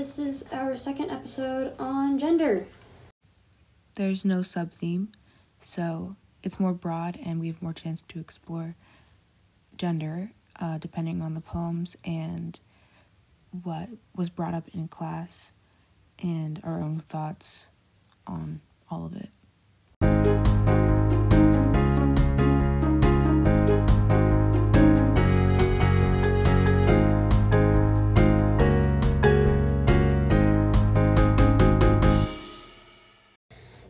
this is our second episode on gender. There's no sub theme, so it's more broad and we have more chance to explore gender uh, depending on the poems and what was brought up in class and our own thoughts on all of it.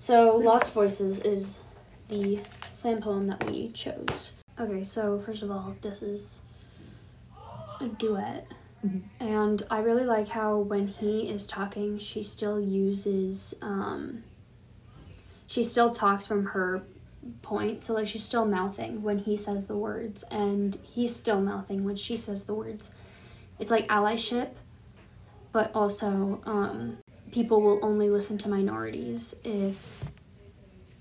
So, Lost Voices is the slam poem that we chose. Okay, so first of all, this is a duet. Mhm. And I really like how when he is talking, she still uses, um, she still talks from her point. So, like, she's still mouthing when he says the words, and he's still mouthing when she says the words. It's like allyship, but also, um, people will only listen to minorities if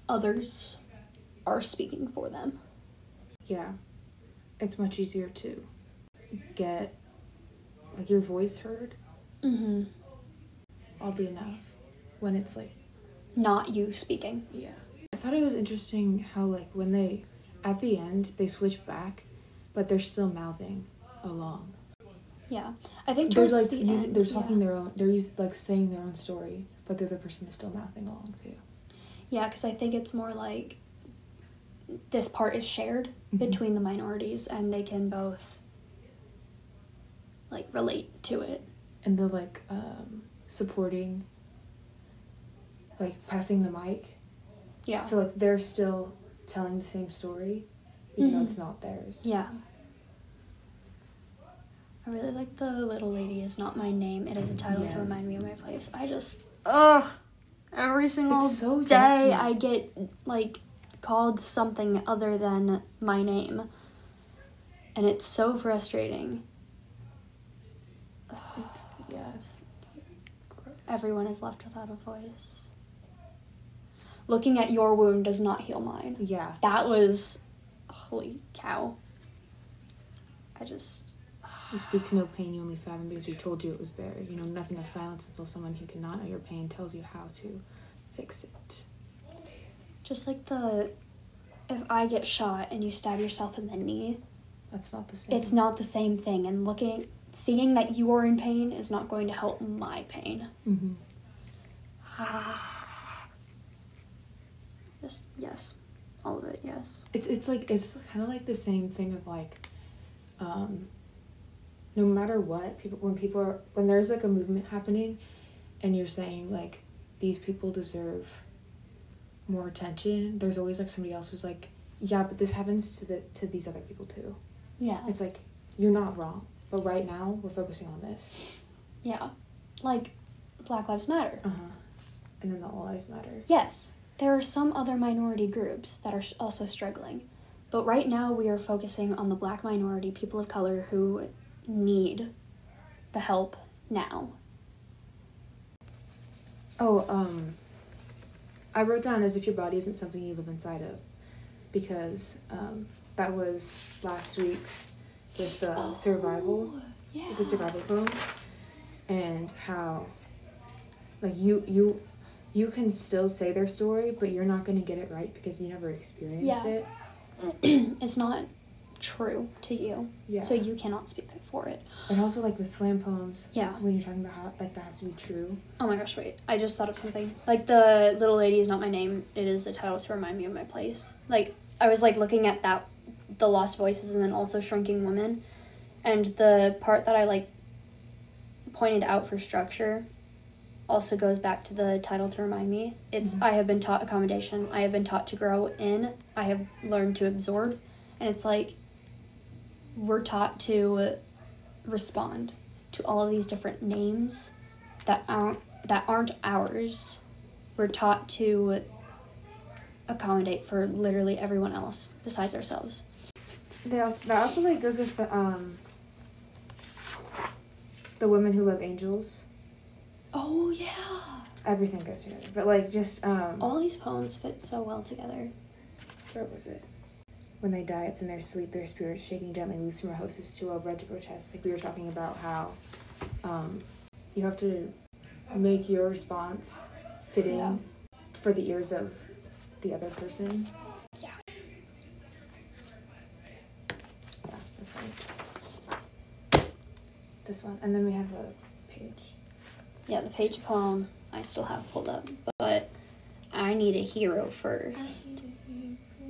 others are speaking for them. Yeah, it's much easier to get like your voice heard, Mm-hmm. oddly enough, when it's like Not you speaking. Yeah. I thought it was interesting how like when they at the end they switch back, but they're still mouthing along. Yeah, I think They're like the using, end, they're talking yeah. their own they're using, like saying their own story, but the other person is still mouthing along too. Yeah, because I think it's more like this part is shared Mhm. between the minorities, and they can both like relate to it. And the like um supporting like passing the mic. Yeah. So like they're still telling the same story, even though Mhm. it's not theirs. yeah. I really like the little lady is not my name. It is a title Yes. to remind me of my place. I just ugh. Every single so day yucky. I get like called something other than my name. And it's so frustrating. It's, yes. Gross. Everyone is left without a voice. Looking at your wound does not heal mine. Yeah. That was holy cow. I just You speak to no pain you only fathom because we told you it was there. You know nothing of silence until someone who cannot know your pain tells you how to fix it. just like the if I get shot and you stab yourself in the knee, That's not the same. it's not the same thing and looking seeing that you are in pain is not going to help my pain. Mm-hmm. Just yes. All of it, yes. It's it's like it's kind of like the same thing of like, um, no matter what people when people are when there's like a movement happening, and you're saying like these people deserve more attention. There's always like somebody else who's like, yeah, but this happens to the to these other people too. Yeah. It's like you're not wrong, but right now we're focusing on this. Yeah. Like Black Lives Matter. Uh huh. And then the all lives matter. Yes, there are some other minority groups that are also struggling, but right now we are focusing on the black minority, people of color who need the help now. Oh, um, I wrote down as if your body isn't something you live inside of, because um, that was last week's with the survival, Oh, Yeah. with the survival poem, and how, like you you, you can still say their story, but you're not gonna get it right because you never experienced Yeah. it. it's not true to you, Yeah. so you cannot speak for it. and also like with slam poems, Yeah. when you're talking about how like that has to be true. Oh my gosh, wait. I just thought of something. Like the little lady is not my name. It is a title to remind me of my place. Like I was like looking at that the lost voices and then also shrinking woman. And the part that I like pointed out for structure also goes back to the title to remind me. It's Mhm. I have been taught accommodation. I have been taught to grow in. I have learned to absorb. And it's like we're taught to respond to all of these different names that aren't that aren't ours. We're taught to accommodate for literally everyone else besides ourselves. They also, that also like goes with the um the women who love angels. Oh yeah. Everything goes together, but like just um All these poems fit so well together. where was it? When they die, it's in their sleep, their spirits shaking gently loose from a host is too well bred to protest. Like we were talking about how, um, you have to make your response fitting Yeah. for the ears of the other person. Yeah. Yeah, that's funny. This one, and then we have a page. Yeah, the page poem I still have pulled up, but I need a hero first.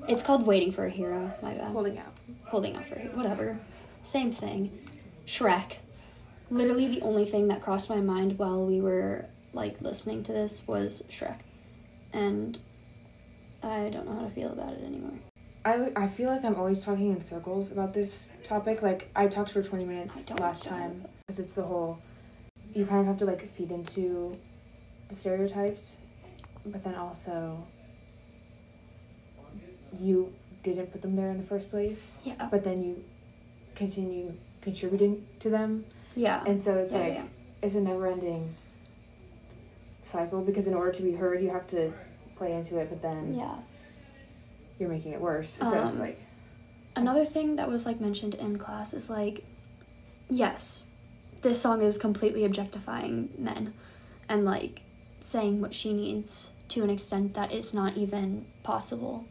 It's called Waiting for a Hero. My bad. Holding out. Holding out for a whatever. Same thing. Shrek. Literally the only thing that crossed my mind while we were like listening to this was Shrek, and I don't know how to feel about it anymore. I, I feel like I'm always talking in circles about this topic. Like, I talked for 20 minutes last time because it's the whole. You kind of have to, like, feed into the stereotypes, but then also. You didn't put them there in the first place, Yeah. but then you continue contributing to them. Yeah. And so it's Yeah, like, yeah. it's a never ending cycle because in order to be heard, you have to play into it, but then yeah. you're making it worse. So it's Um, like. Another thing that was like mentioned in class is like, yes, this song is completely objectifying men and like saying what she needs to an extent that it's not even possible.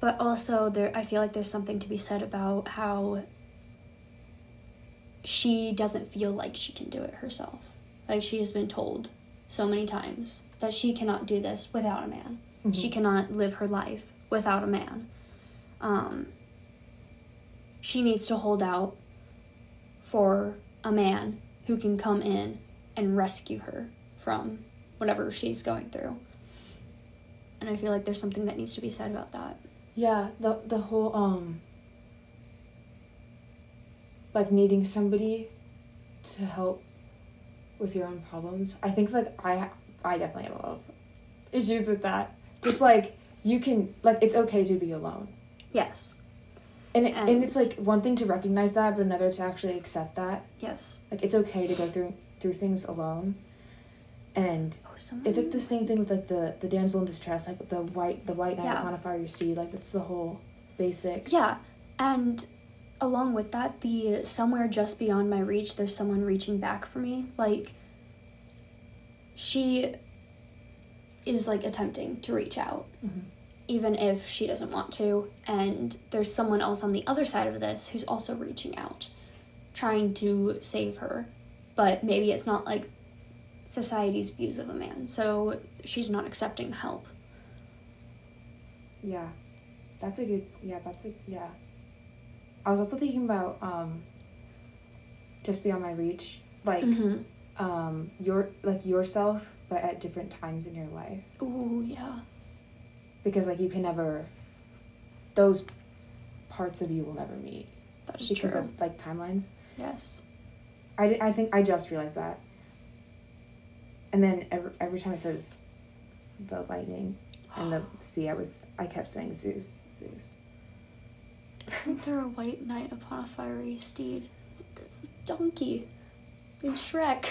But also there I feel like there's something to be said about how she doesn't feel like she can do it herself. Like she has been told so many times that she cannot do this without a man. She Mhm. cannot live her life without a man. Um, she needs to hold out for a man who can come in and rescue her from whatever she's going through. And I feel like there's something that needs to be said about that. Yeah, the the whole um like needing somebody to help with your own problems. I think like I I definitely have a lot of issues with that. Just like you can like it's okay to be alone. Yes, And it, and, it's like one thing to recognize that, but another to actually accept that. yes. Like it's okay to go through through things alone. And Oh, someone. it's like the same thing with like the the damsel in distress, like the white the white knight Yeah. upon a fiery steed. Like that's the whole basic. Yeah, and along with that, the somewhere just beyond my reach, there's someone reaching back for me. Like, she is like attempting to reach out, Mhm. even if she doesn't want to. And there's someone else on the other side of this who's also reaching out, trying to save her. But maybe it's not like society's views of a man, so she's not accepting help. Yeah, that's a good. Yeah, that's a yeah. I was also thinking about um. Just beyond my reach, like Mm-hmm. um your like yourself, but at different times in your life, Ooh, yeah. because like you can never. Those parts of you will never meet That is because true. of like timelines. yes. I, I think I just realized that. And then every, every time it says the lightning and the sea, I was I kept saying Zeus, Zeus. Isn't there a white knight upon a fiery steed? That's donkey. In Shrek.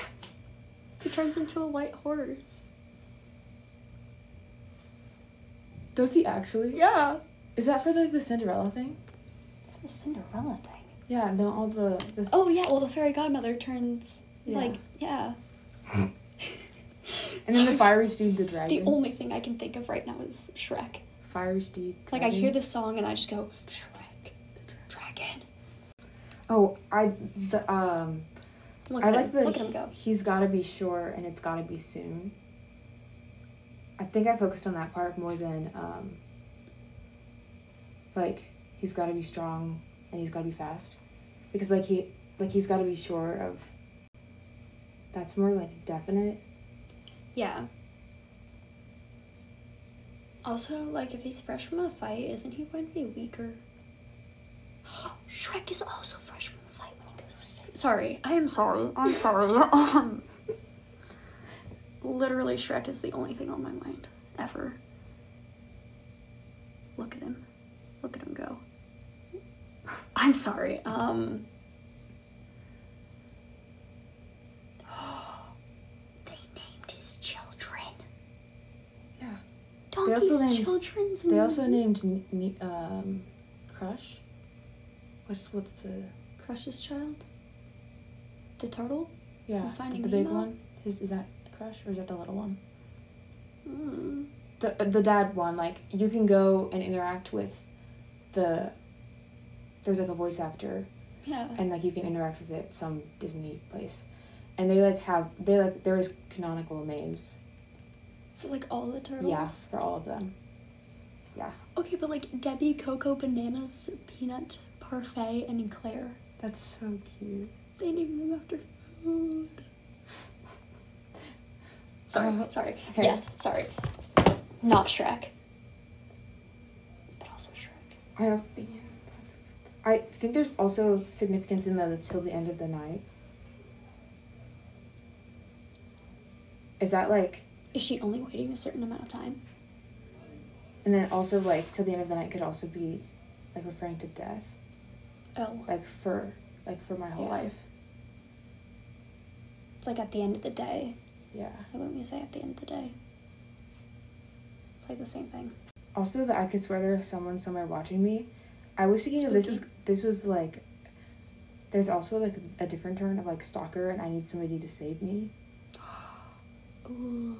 He turns into a white horse. Does he actually? Yeah. Is that for like the Cinderella thing? The Cinderella thing. Yeah, no, all the, the Oh yeah, well the fairy godmother turns Yeah. like yeah. and then the fiery steed, the dragon. The only thing I can think of right now is Shrek. fiery steed. Dragon. Like I hear this song and I just go Shrek, the dragon. Oh, I the um Look I like him. the Look at him go. he's got to be sure and it's got to be soon. I think I focused on that part more than um like he's got to be strong and he's got to be fast because like he like he's got to be sure of that's more like definite. Yeah. Also, like, if he's fresh from a fight, isn't he going to be weaker? Shrek is also fresh from a fight when he goes to save. Sorry, I am sorry. I'm sorry. um, literally, Shrek is the only thing on my mind ever. Look at him. Look at him go. I'm sorry. Um. They named his children. Yeah. Donkey's also named- children's They also named um Crush. What's what's the Crush's child? The turtle? Yeah, Finding the big Nemo? one. His is that Crush or is that the little one? Mm. The the dad one. Like you can go and interact with the. There's like a voice actor Yeah. and like you can interact with it some Disney place, and they like have they like there's canonical names. For like all the turtles. Yes, for all of them. Yeah, Okay, but like Debbie, Coco, Bananas, Peanut, Parfait, and Eclair. that's so cute. They named them after food. Sorry, Uh, sorry. okay. Yes, sorry. Not Shrek. But also Shrek. I I think there's also significance in the till the end of the night. Is that like, Is she only waiting a certain amount of time? and then also like till the end of the night could also be, like referring to death, Oh. like for like for my whole Yeah. life. It's like at the end of the day. Yeah. Like when we say at the end of the day. It's like the same thing. Also, that I could swear there's someone somewhere watching me. I was thinking of this was this was like. There's also like a different turn of like stalker, and I need somebody to save me. Ooh.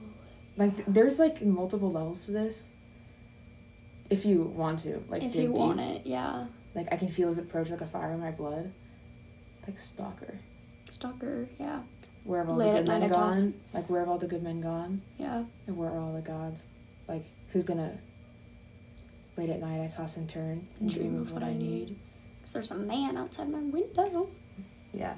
Like there's like multiple levels to this. If you want to, like if dig you deep. want it, yeah. Like I can feel his approach like a fire in my blood. Like stalker. Stalker, yeah. Where have all Late the good men I toss. gone? Like where have all the good men gone? Yeah. And where are all the gods? Like who's gonna late at night I toss and turn and Dream of what I need. Because there's a man outside my window. Yeah.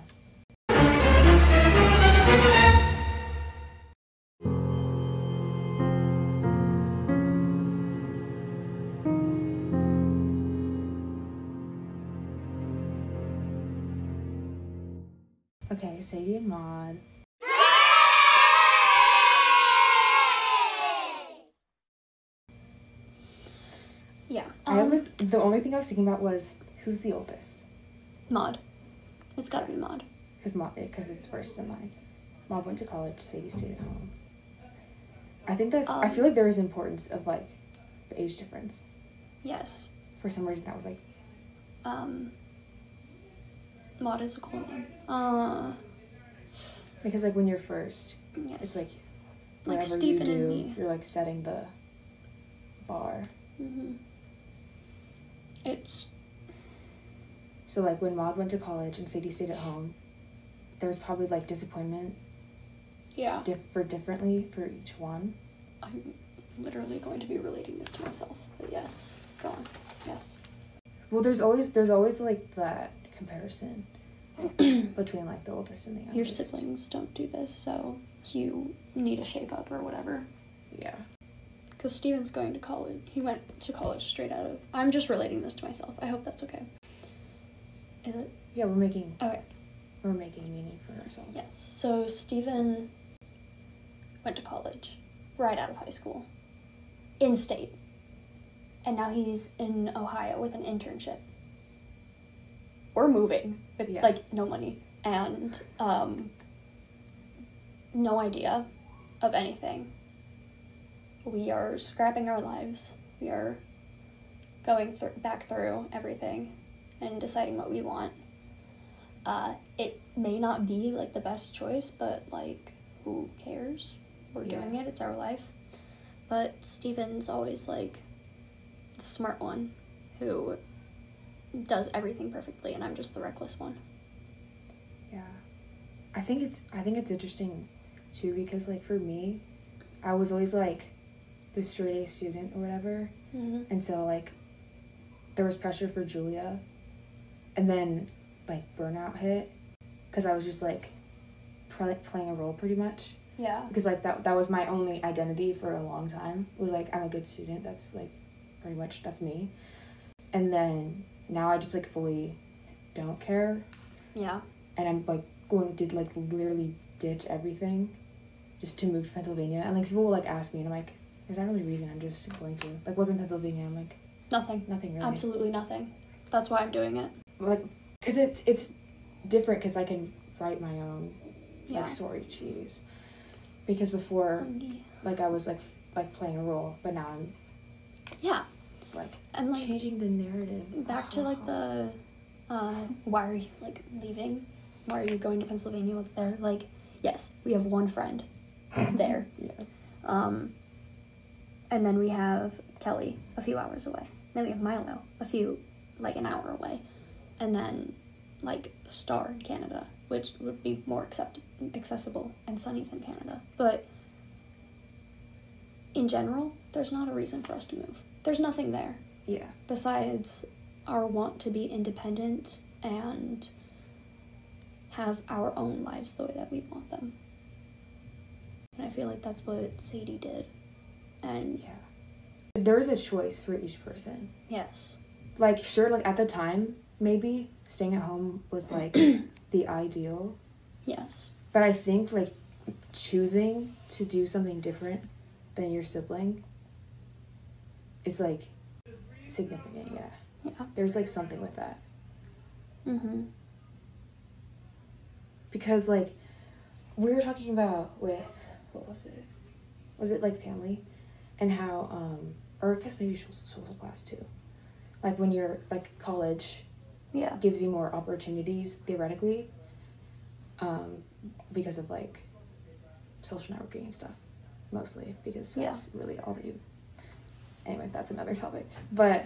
And Maud. Yeah. I Um, was the only thing I was thinking about was who's the oldest? Maud. It's gotta be Maud. Because Maud, because it's first in line. Maud went to college. Sadie stayed at home. I think that's. I Um, feel like there is importance of like the age difference. Yes. For some reason, that was like Um. Maud is a cool name. Uh. Because like when you're first, Yes. it's like Like Stephen you and do, me. you're like setting the bar. hmm It's So like when Maud went to college and Sadie stayed at home, there was probably like disappointment yeah. diff- for differently for each one. I'm literally going to be relating this to myself. But yes. Go on. Yes. Well, there's always there's always like that comparison between like the oldest and the youngest. Your siblings don't do this, so you need a shape up or whatever. Yeah. Because Steven's going to college. He went to college straight out of. I'm just relating this to myself. I hope that's okay. Is it? Yeah, we're making Okay. we're making meaning for ourselves. Yes. So Steven went to college right out of high school in state. And now he's in Ohio with an internship. We're moving with Yeah. like no money and um no idea of anything. We are scrapping our lives. We are going thr back through everything and deciding what we want. Uh, it may not be like the best choice, but like, who cares? We're Yeah. doing it. It's our life. But Steven's always like the smart one who does everything perfectly, and I'm just the reckless one. Yeah. I think it's I think it's interesting too because like for me, I was always like the straight A student or whatever. Mm-hmm. And so like there was pressure for Julia. And then like burnout hit cuz I was just like pr- playing a role pretty much Yeah. because like that that was my only identity for a long time. It was like I'm a good student. That's like pretty much that's me. And then now I just like fully don't care Yeah. and I'm like going to like literally ditch everything just to move to Pennsylvania. And like people will like ask me, and I'm like, there's not really a reason. I'm just going to like what's in Pennsylvania. I'm like Nothing. nothing really. Absolutely nothing. That's why I'm doing it. Like because it's it's different because I can write my own Yeah. like story to choose. Because before like I was like like playing a role, but now I'm yeah. Like And like changing the narrative. back to like the uh why are you like leaving why are you going to pennsylvania what's there like Yes, we have one friend there. Yeah. Um, and then we have Kelly a few hours away. Then we have Milo a few, like an hour away. And then, like, Star in Canada, which would be more accept- accessible, and Sunny's in Canada. But in general, there's not a reason for us to move. There's nothing there Yeah. besides our want to be independent and have our own lives the way that we want them. And I feel like that's what Sadie did. And Yeah. There is a choice for each person. yes, Like, sure, like at the time, maybe staying at home was like the ideal. yes, But I think like choosing to do something different than your sibling is like significant, yeah. yeah. There's like something with that. Mm-hmm. Because like we were talking about with what was it? Was it like family? And how um or I guess maybe social social class too. Like when you're like college Yeah. gives you more opportunities theoretically um, because of like social networking and stuff mostly because that's really all that you anyway that's another topic but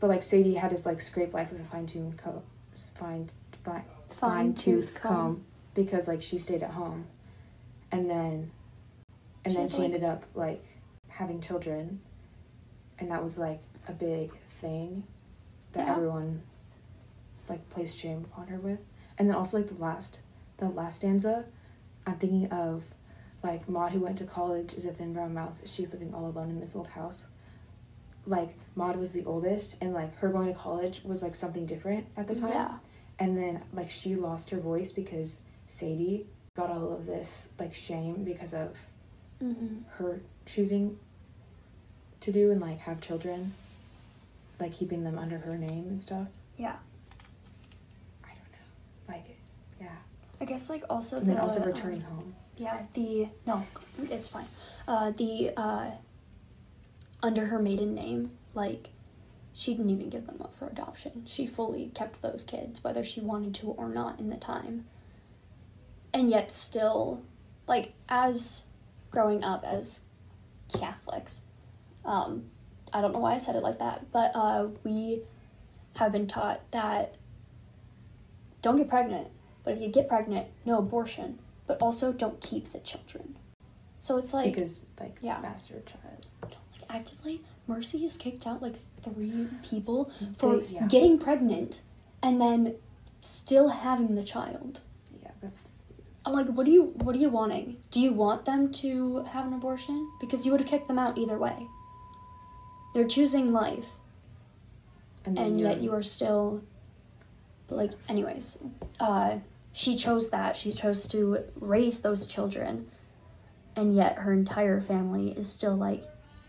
but like sadie had his like scrape life with a fine-tuned comb fine fine Fine tooth comb. because like she stayed at home and then and She then she like- ended up like having children and that was like a big thing that Yeah. everyone like placed shame upon her with and then also like the last the last stanza i'm thinking of like maud who went to college is a thin brown mouse. She's living all alone in this old house. Like maud was the oldest and like her going to college was like something different at the time. Yeah. and then like she lost her voice because sadie got all of this like shame because of Mm-hmm. her choosing to do and like have children like keeping them under her name and stuff. Yeah. i don't know. Like yeah. I guess like also and the then also um, returning home Yeah, the no, it's fine. Uh, the uh, under her maiden name, like she didn't even give them up for adoption. She fully kept those kids, whether she wanted to or not, in the time. And yet, still, like as growing up as Catholics, um, I don't know why I said it like that, but uh, we have been taught that don't get pregnant, but if you get pregnant, no abortion but also don't keep the children. So it's like because like yeah. bastard child actively, Mercy has kicked out like three people for yeah. getting pregnant and then still having the child. yeah that's I'm like, what do you what are you wanting? Do you want them to have an abortion? Because you would have kicked them out either way. They're choosing life, and, and yet you are still. But like, anyways, uh, she chose that. She chose to raise those children, and yet her entire family is still like,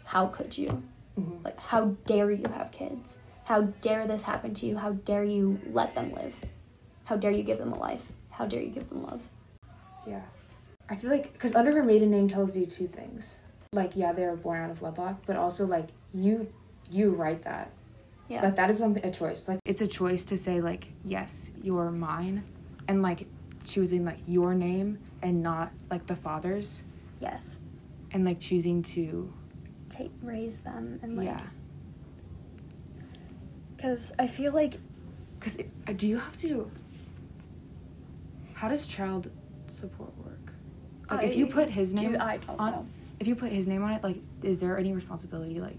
how could you? Mhm. Like, how dare you have kids? How dare this happen to you? How dare you let them live? How dare you give them a life? How dare you give them love? yeah i feel like because under her maiden name tells you two things like yeah they were born out of wedlock but also like you you write that Yeah. like that is something a choice like it's a choice to say like yes you're mine and like choosing like your name and not like the father's yes. and like choosing to Take raise them and like. yeah Because I feel like because do you have to how does child support work like if you put his name do, I don't on know. if you put his name on it like is there any responsibility like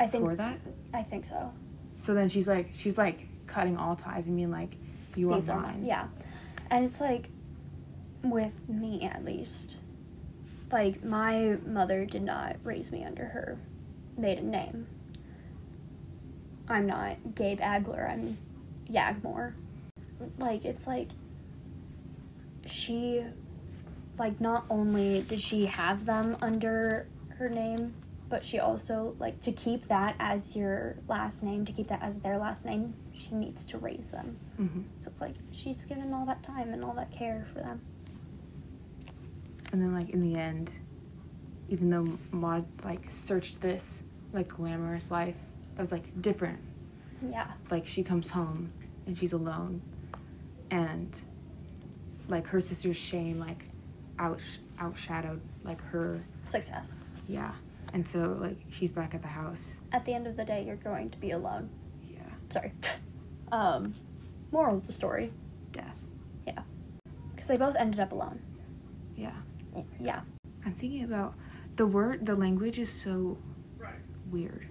I think for that I think so. so then she's like she's like cutting all ties and being like you These are are mine mine. Yeah, and it's like with me at least. Like my mother did not raise me under her maiden name. I'm not Gabe Agler. I'm Yagmore. Like it's like she like not only did she have them under her name, but she also like to keep that as your last name, to keep that as their last name, she needs to raise them. hmm So it's like she's given all that time and all that care for them. and then like in the end even though maud like searched this like glamorous life that was like different Yeah. like she comes home and she's alone and like her sister's shame like out outshadowed like her Success. yeah and so like she's back at the house At the end of the day, you're going to be alone. yeah Sorry. um, moral of the story, death Yeah. because they both ended up alone. yeah Yeah. i'm thinking about the word the language is so weird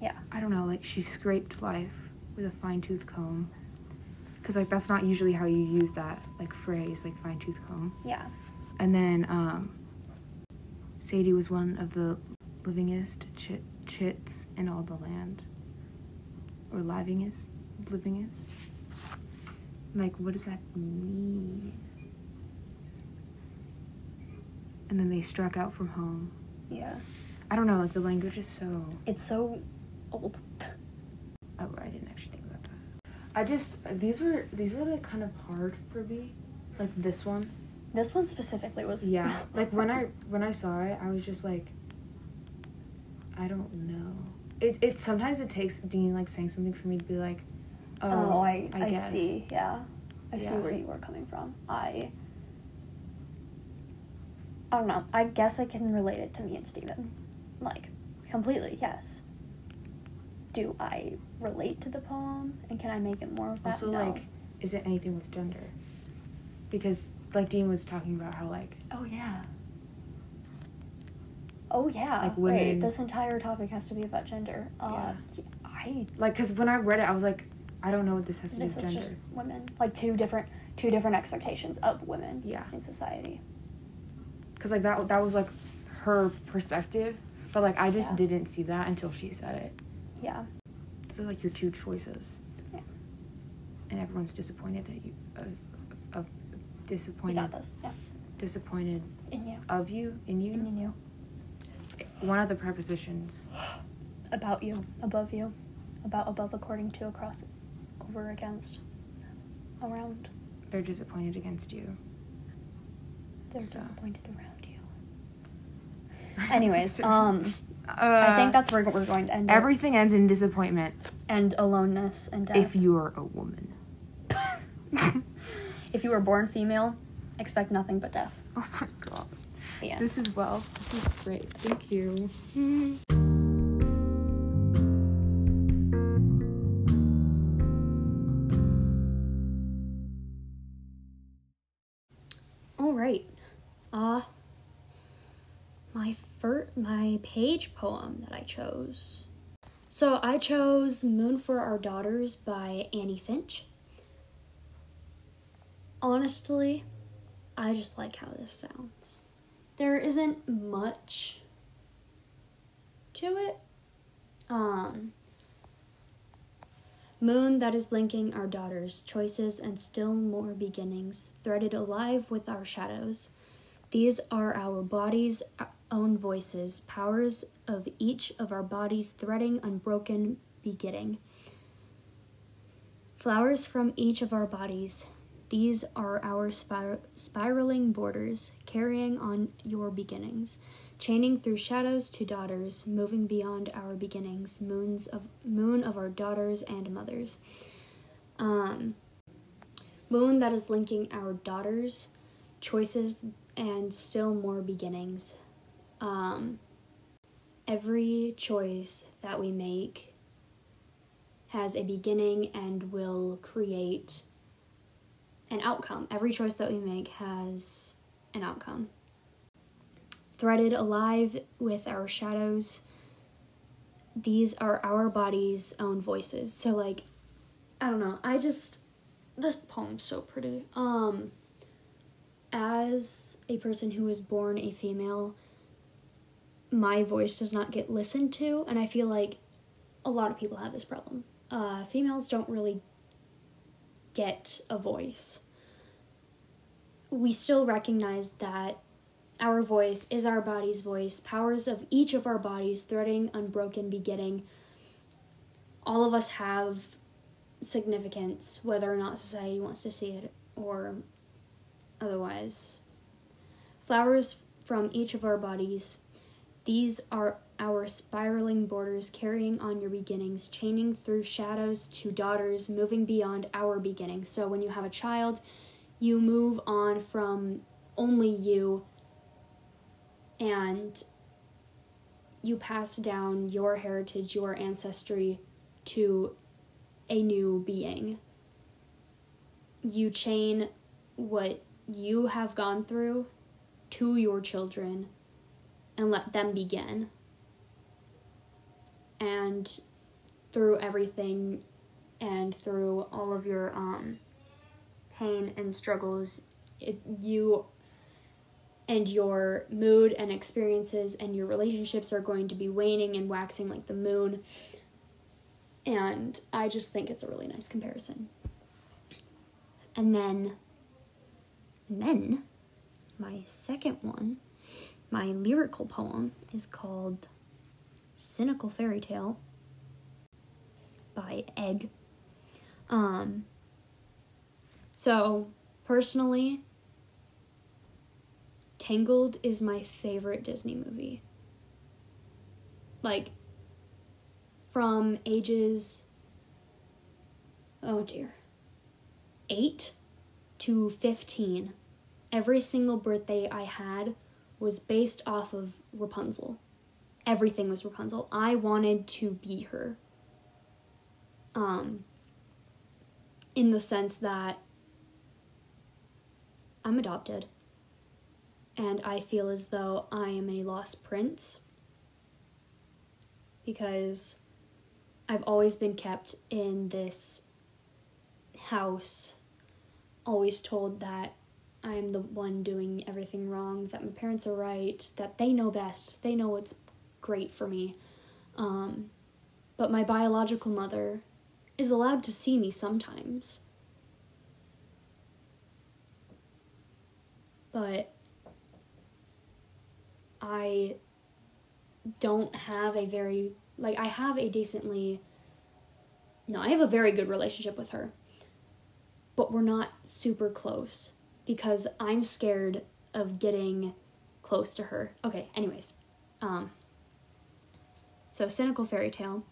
Yeah. i don't know like she scraped life with a fine-tooth comb because like that's not usually how you use that like phrase like fine-tooth comb Yeah. And then um, Sadie was one of the livingest chit- chits in all the land. Or living is, living is. Like, what does that mean? And then they struck out from home. Yeah. I don't know, like, the language is so. It's so old. Oh, I didn't actually think about that. I just. These were. These were, like, kind of hard for me. Like, this one. This one specifically was. Yeah. Like when I when I saw it, I was just like I don't know. It it sometimes it takes Dean like saying something for me to be like, oh, Oh, I, I, guess. see. Yeah. I see where you were coming from. I. I don't know. I guess I can relate it to me and Steven. Like, completely, yes. Do I relate to the poem? And can I make it more of that? Also, no. like, is it anything with gender? Because like Dean was talking about how like Oh, yeah. Oh, yeah. Like Wait, this entire topic has to be about gender. Uh, I. like because when I read it, I was like, I don't know what this has to do with gender. just women. Like, two different, two different expectations of women Yeah. in society. Because like that that was like her perspective, but like I just Yeah. didn't see that until she said it. Yeah. So like your two choices. Yeah. And everyone's disappointed that you. Uh, disappointed. got this. Yeah. Disappointed In you. of you in you. In you. One of the prepositions. About you. Above you. About, above, according to, across, over, against, around. They're disappointed against you. They're So. disappointed around you. Anyways, um, Uh, I think that's where we're going to end it. everything ends in disappointment And aloneness and death. if you're a woman. if you were born female, expect nothing but death. Oh my god. End. This is well. This is great. Thank you. All right. Uh my fir- my page poem that I chose. So I chose Moon for Our Daughters by Annie Finch. Honestly, I just like how this sounds. There isn't much to it. Um Moon that is linking our daughters, choices, and still more beginnings, threaded alive with our shadows. These are our bodies' own voices, powers of each of our bodies threading unbroken beginning. Flowers from each of our bodies. These are our spir- spiraling borders, carrying on your beginnings, chaining through shadows to daughters, moving beyond our beginnings, moons of moon of our daughters and mothers. Um, moon that is linking our daughters, choices, and still more beginnings. Um, every choice that we make has a beginning and will create an outcome. Every choice that we make has an outcome. Threaded alive with our shadows, these are our body's own voices. So, like, I don't know. I just, this poem's so pretty. Um, as a person who was born a female, my voice does not get listened to, and I feel like a lot of people have this problem. Uh, females don't really get a voice. We still recognize that our voice is our body's voice, powers of each of our bodies, threading, unbroken, beginning. All of us have significance, whether or not society wants to see it or otherwise. Flowers from each of our bodies. These are our spiraling borders carrying on your beginnings, chaining through shadows to daughters, moving beyond our beginnings. So when you have a child, you move on from only you and you pass down your heritage, your ancestry to a new being. You chain what you have gone through to your children and let them begin. And through everything and through all of your um, pain and struggles, it, you and your mood and experiences and your relationships are going to be waning and waxing like the moon. And I just think it's a really nice comparison. And then, and then, my second one, my lyrical poem, is called Cynical Fairy Tale by Egg. Um, so, personally, Tangled is my favorite Disney movie. Like, from ages, oh dear, 8 to 15, every single birthday I had was based off of Rapunzel. Everything was Rapunzel. I wanted to be her. Um, in the sense that I'm adopted and I feel as though I am a lost prince because I've always been kept in this house, always told that I'm the one doing everything wrong, that my parents are right, that they know best, they know what's great for me. Um, but my biological mother is allowed to see me sometimes. But I don't have a very like I have a decently no, I have a very good relationship with her. But we're not super close because I'm scared of getting close to her. Okay, anyways. Um so cynical fairy tale.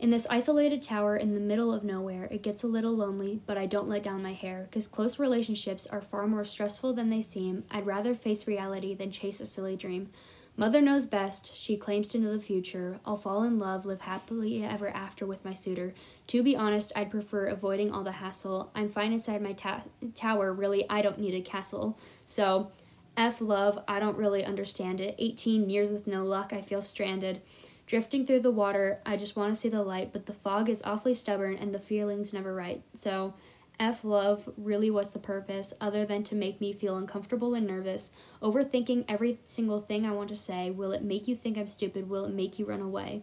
In this isolated tower in the middle of nowhere, it gets a little lonely, but I don't let down my hair, because close relationships are far more stressful than they seem. I'd rather face reality than chase a silly dream. Mother knows best, she claims to know the future. I'll fall in love, live happily ever after with my suitor. To be honest, I'd prefer avoiding all the hassle. I'm fine inside my ta- tower, really, I don't need a castle. So, F love, I don't really understand it. 18 years with no luck, I feel stranded. Drifting through the water, I just want to see the light, but the fog is awfully stubborn and the feeling's never right. So, F love really was the purpose, other than to make me feel uncomfortable and nervous, overthinking every single thing I want to say. Will it make you think I'm stupid? Will it make you run away?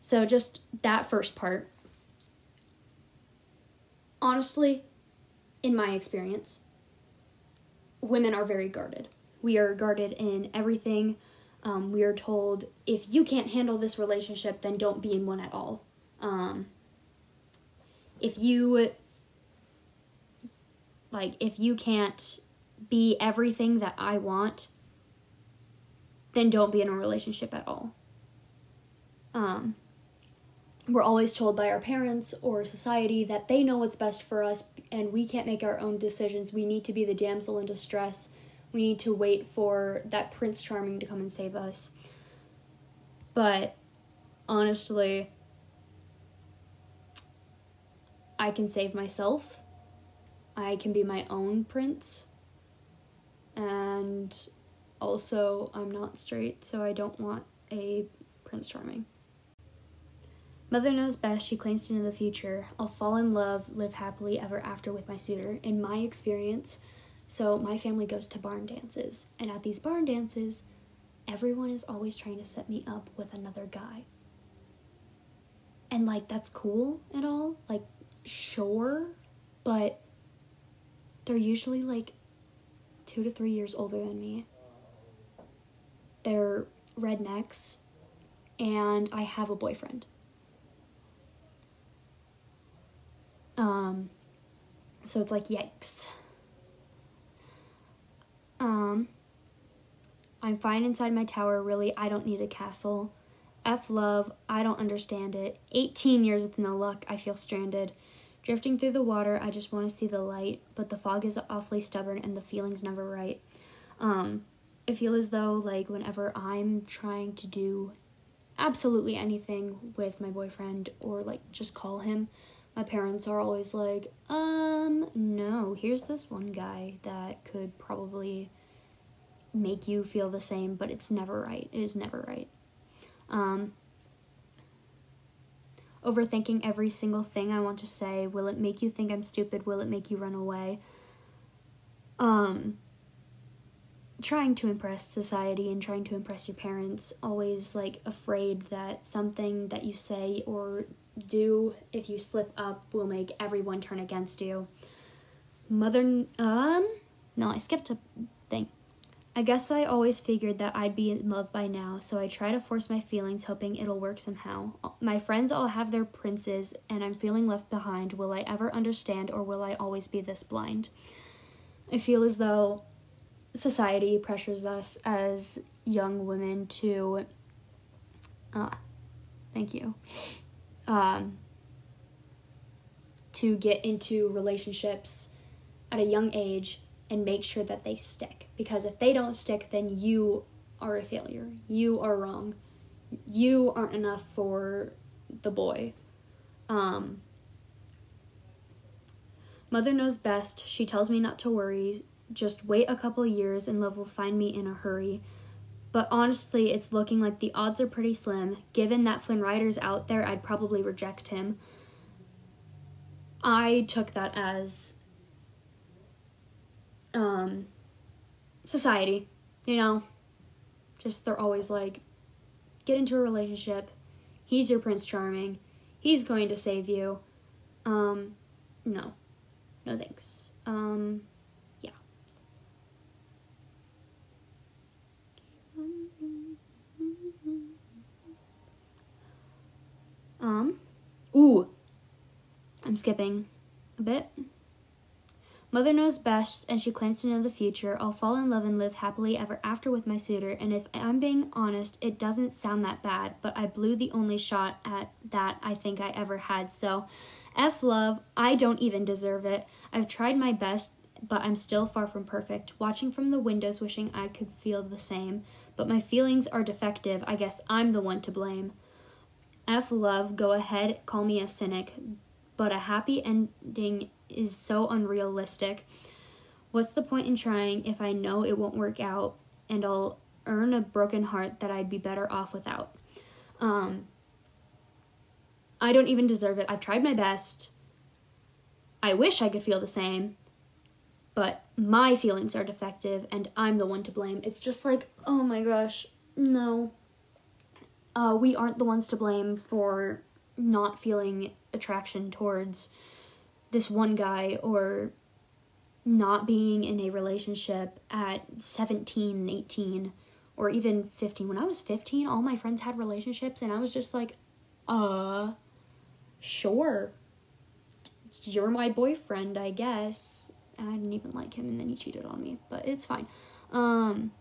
So, just that first part. Honestly, in my experience, women are very guarded. We are guarded in everything um, we are told if you can't handle this relationship, then don't be in one at all. Um, if you like, if you can't be everything that I want, then don't be in a relationship at all. Um, we're always told by our parents or society that they know what's best for us and we can't make our own decisions. We need to be the damsel in distress we need to wait for that Prince Charming to come and save us. But honestly, I can save myself. I can be my own prince. And also, I'm not straight, so I don't want a Prince Charming. Mother knows best, she claims to know the future. I'll fall in love, live happily ever after with my suitor. In my experience, so my family goes to barn dances, and at these barn dances, everyone is always trying to set me up with another guy. And like that's cool and all, like sure, but they're usually like 2 to 3 years older than me. They're rednecks and I have a boyfriend. Um so it's like yikes. Um, I'm fine inside my tower, really. I don't need a castle. F love, I don't understand it. 18 years with no luck, I feel stranded. Drifting through the water, I just want to see the light, but the fog is awfully stubborn and the feeling's never right. Um, I feel as though, like, whenever I'm trying to do absolutely anything with my boyfriend or, like, just call him, my parents are always like, um, no, here's this one guy that could probably make you feel the same, but it's never right. It is never right. Um, overthinking every single thing I want to say. Will it make you think I'm stupid? Will it make you run away? Um, trying to impress society and trying to impress your parents, always like afraid that something that you say or do, if you slip up, will make everyone turn against you. Mother, um, no, I skipped a thing. I guess I always figured that I'd be in love by now, so I try to force my feelings, hoping it'll work somehow. My friends all have their princes, and I'm feeling left behind. Will I ever understand, or will I always be this blind? I feel as though society pressures us as young women to. Ah, thank you. Um, to get into relationships at a young age and make sure that they stick. Because if they don't stick, then you are a failure. You are wrong. You aren't enough for the boy. Um, Mother knows best. She tells me not to worry. Just wait a couple years and love will find me in a hurry. But honestly, it's looking like the odds are pretty slim. Given that Flynn Rider's out there, I'd probably reject him. I took that as um, society, you know, just they're always like, get into a relationship. He's your Prince Charming. He's going to save you. Um, no, no thanks. Um, yeah. Um, ooh, I'm skipping a bit. Mother knows best, and she claims to know the future. I'll fall in love and live happily ever after with my suitor, and if I'm being honest, it doesn't sound that bad, but I blew the only shot at that I think I ever had, so F love, I don't even deserve it. I've tried my best, but I'm still far from perfect. Watching from the windows, wishing I could feel the same, but my feelings are defective. I guess I'm the one to blame. F love, go ahead, call me a cynic, but a happy ending is so unrealistic. What's the point in trying if I know it won't work out and I'll earn a broken heart that I'd be better off without? Um, I don't even deserve it. I've tried my best. I wish I could feel the same, but my feelings are defective and I'm the one to blame. It's just like, oh my gosh, no. Uh, we aren't the ones to blame for not feeling attraction towards this one guy or not being in a relationship at 17, 18, or even 15. When I was 15, all my friends had relationships, and I was just like, uh, sure. You're my boyfriend, I guess. And I didn't even like him, and then he cheated on me, but it's fine. Um,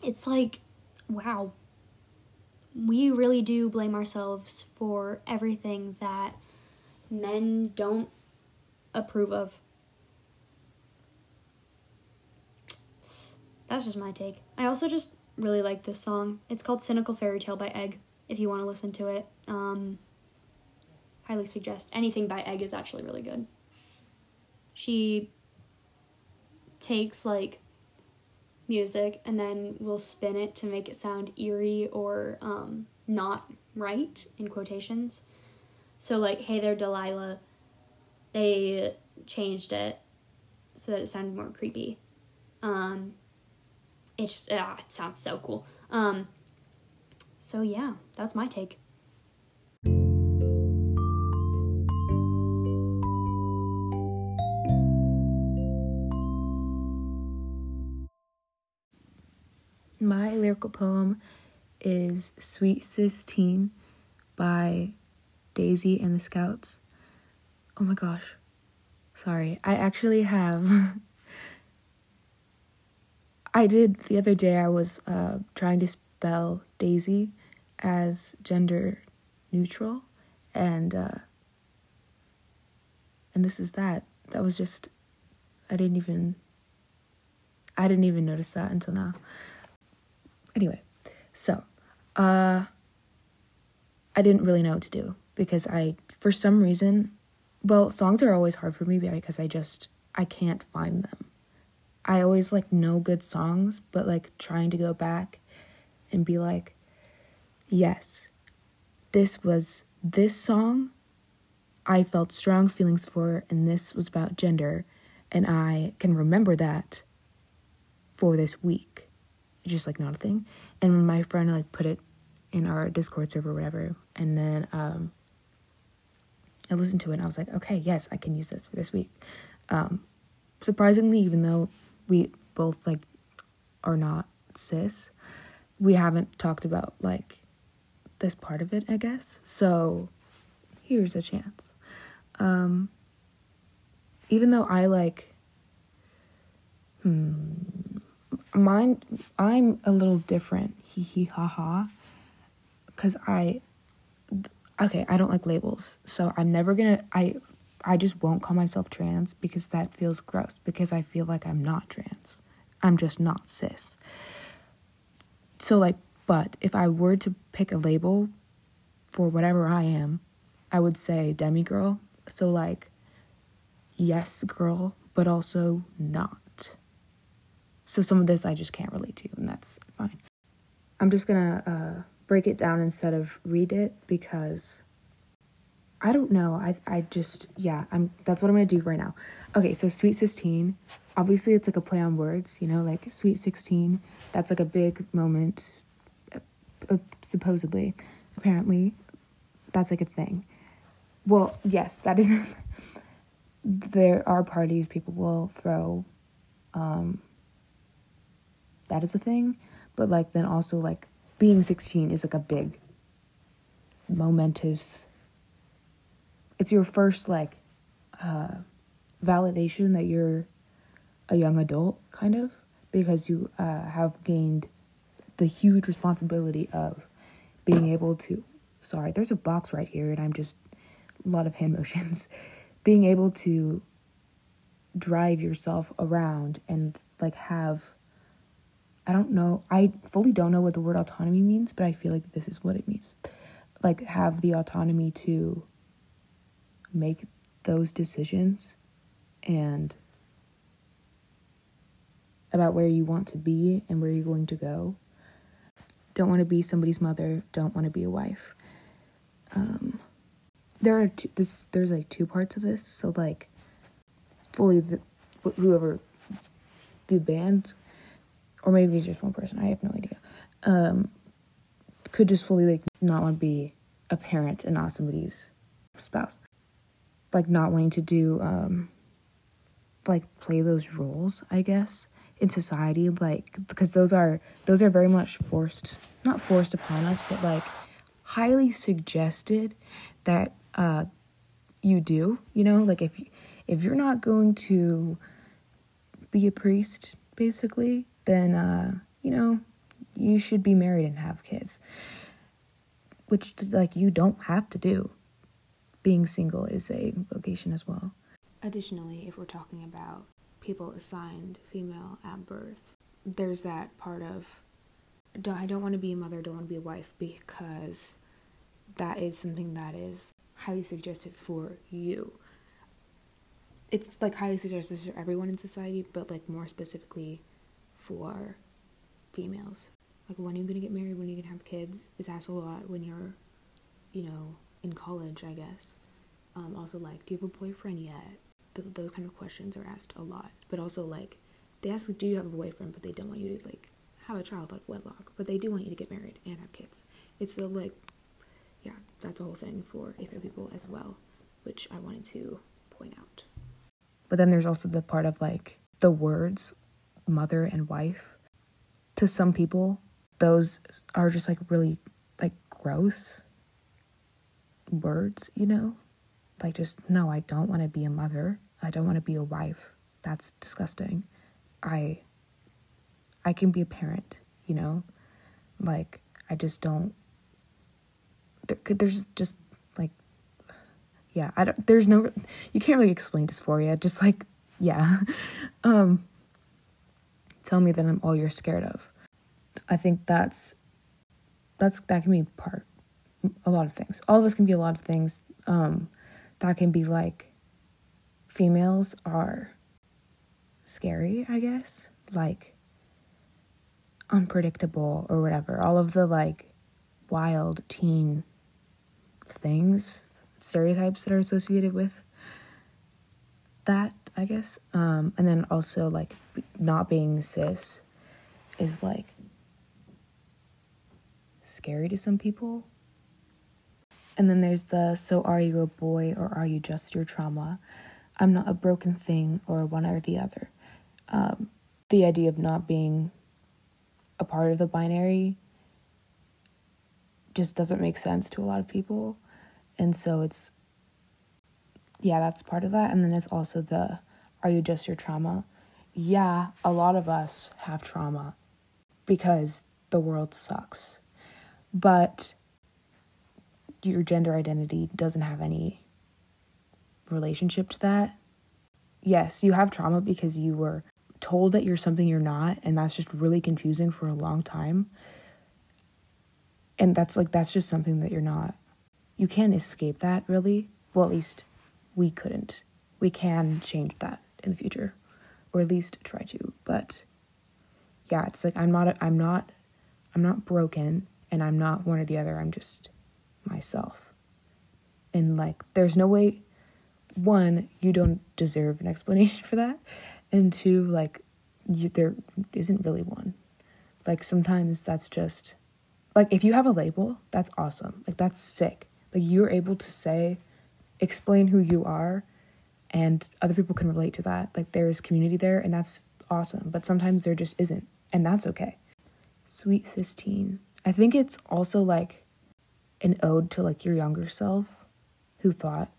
it's like, wow. We really do blame ourselves for everything that men don't approve of. That's just my take. I also just really like this song. It's called Cynical Fairy Tale by Egg, if you want to listen to it. Um, highly suggest. Anything by Egg is actually really good. She takes like music and then we'll spin it to make it sound eerie or um, not right in quotations. So like, hey there, Delilah. They changed it so that it sounded more creepy. Um, it just ah, it sounds so cool. Um, so yeah, that's my take. Lyrical poem is Sweet Sixteen by Daisy and the Scouts. Oh my gosh. Sorry. I actually have. I did the other day, I was uh, trying to spell Daisy as gender neutral, and uh, and this is that. That was just, I didn't even, I didn't even notice that until now. Anyway, so, uh, I didn't really know what to do because I, for some reason, well, songs are always hard for me because I just, I can't find them. I always like know good songs, but like trying to go back and be like, yes, this was this song I felt strong feelings for, and this was about gender, and I can remember that for this week. Just like not a thing. And my friend like put it in our Discord server or whatever, and then um I listened to it and I was like, okay, yes, I can use this for this week. Um surprisingly, even though we both like are not cis, we haven't talked about like this part of it, I guess. So here's a chance. Um, even though I like, hmm, mine, I'm a little different. Hee hee ha ha. Cause I, okay, I don't like labels, so I'm never gonna. I, I just won't call myself trans because that feels gross. Because I feel like I'm not trans. I'm just not cis. So like, but if I were to pick a label for whatever I am, I would say demi girl. So like yes girl, but also not. So some of this I just can't relate to and that's fine. I'm just to uh break it down instead of read it because I don't know. I I just yeah, I'm that's what I'm to do right now. Okay, so Sweet 16, obviously it's like a play on words, you know, like Sweet 16. That's like a big moment uh, uh, supposedly, apparently. That's like a thing. Well, yes, that is. there are parties people will throw. Um, that is a thing, but like then also like being 16 is like a big, momentous. It's your first like uh, validation that you're a young adult, kind of, because you uh, have gained the huge responsibility of being able to. Sorry, there's a box right here, and I'm just a lot of hand motions, being able to drive yourself around and like have I don't know, I fully don't know what the word autonomy means, but I feel like this is what it means. Like have the autonomy to make those decisions and about where you want to be and where you're going to go. Don't want to be somebody's mother, don't want to be a wife. Um, there are two, this there's like two parts of this so like fully the whoever the band or maybe it's just one person i have no idea um could just fully like not want to be a parent and not somebody's spouse like not wanting to do um like play those roles i guess in society like because those are those are very much forced not forced upon us but like highly suggested that uh, you do. You know, like if if you're not going to be a priest, basically, then uh, you know you should be married and have kids, which like you don't have to do. Being single is a vocation as well. Additionally, if we're talking about people assigned female at birth, there's that part of I don't want to be a mother, don't want to be a wife because that is something that is highly suggested for you. It's like highly suggested for everyone in society, but like more specifically for females. Like when are you gonna get married? When are you gonna have kids? Is asked a lot when you're, you know, in college, I guess. Um, also, like, do you have a boyfriend yet? Th- those kind of questions are asked a lot. But also, like, they ask, do you have a boyfriend? But they don't want you to like have a child out of wedlock. But they do want you to get married and have kids. It's the like yeah, that's a whole thing for AFAB people as well, which I wanted to point out. But then there's also the part of like the words mother and wife. To some people, those are just like really like gross words, you know? Like just no, I don't want to be a mother. I don't want to be a wife. That's disgusting. I I can be a parent, you know? Like I just don't there, there's just like yeah, I don't, there's no, you can't really explain dysphoria. Just like, yeah. um, tell me that I'm all you're scared of. I think that's, that's, that can be part, a lot of things. All of us can be a lot of things. Um, that can be like, females are scary, I guess. Like, unpredictable or whatever. All of the like wild teen things, stereotypes that are associated with that, I guess. Um, and then also like not being cis is like scary to some people. And then there's the so are you a boy or are you just your trauma? I'm not a broken thing or one or the other. Um, the idea of not being a part of the binary just doesn't make sense to a lot of people. And so it's, yeah, that's part of that. And then there's also the, are you just your trauma? Yeah, a lot of us have trauma because the world sucks. But your gender identity doesn't have any relationship to that. Yes, you have trauma because you were told that you're something you're not, and that's just really confusing for a long time. And that's like, that's just something that you're not. You can't escape that, really. Well, at least we couldn't. We can change that in the future, or at least try to. But yeah, it's like I'm not, I'm not, I'm not broken, and I'm not one or the other. I'm just myself. And like, there's no way, one, you don't deserve an explanation for that and two like you, there isn't really one like sometimes that's just like if you have a label that's awesome like that's sick like you're able to say explain who you are and other people can relate to that. Like there's community there and that's awesome but sometimes there just isn't and that's okay. Sweet sixteen. I think it's also like an ode to like your younger self who thought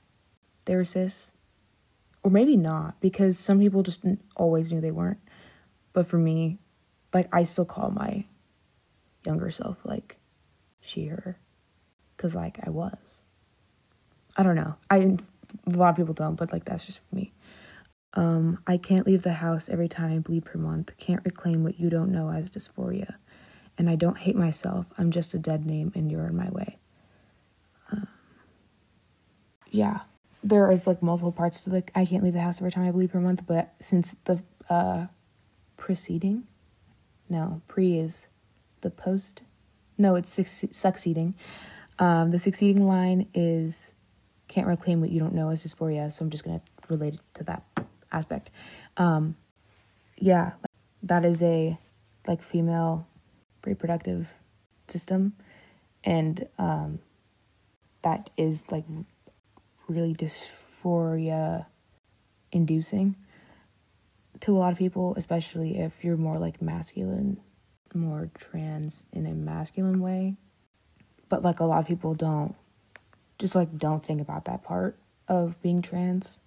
they were cis. Or maybe not because some people just always knew they weren't. But for me like i still call my younger self like she her. Because like i was. I don't know. I a lot of people don't but like that's just me. Um i can't leave the house every time i bleed per month. Can't reclaim what you don't know as dysphoria. And i don't hate myself. I'm just a dead name and you're in my way. Um, yeah. There is like multiple parts to like I can't leave the house every time I bleed per month, but since the uh preceding, no, pre is the post, no, it's succeeding. Um, the succeeding line is can't reclaim what you don't know as dysphoria, so I'm just gonna relate it to that aspect. Um, yeah, that is a like female reproductive system, and um, that is like really dysphoria inducing to a lot of people, especially if you're more like masculine, more trans in a masculine way. But like a lot of people don't just like don't think about that part of being trans.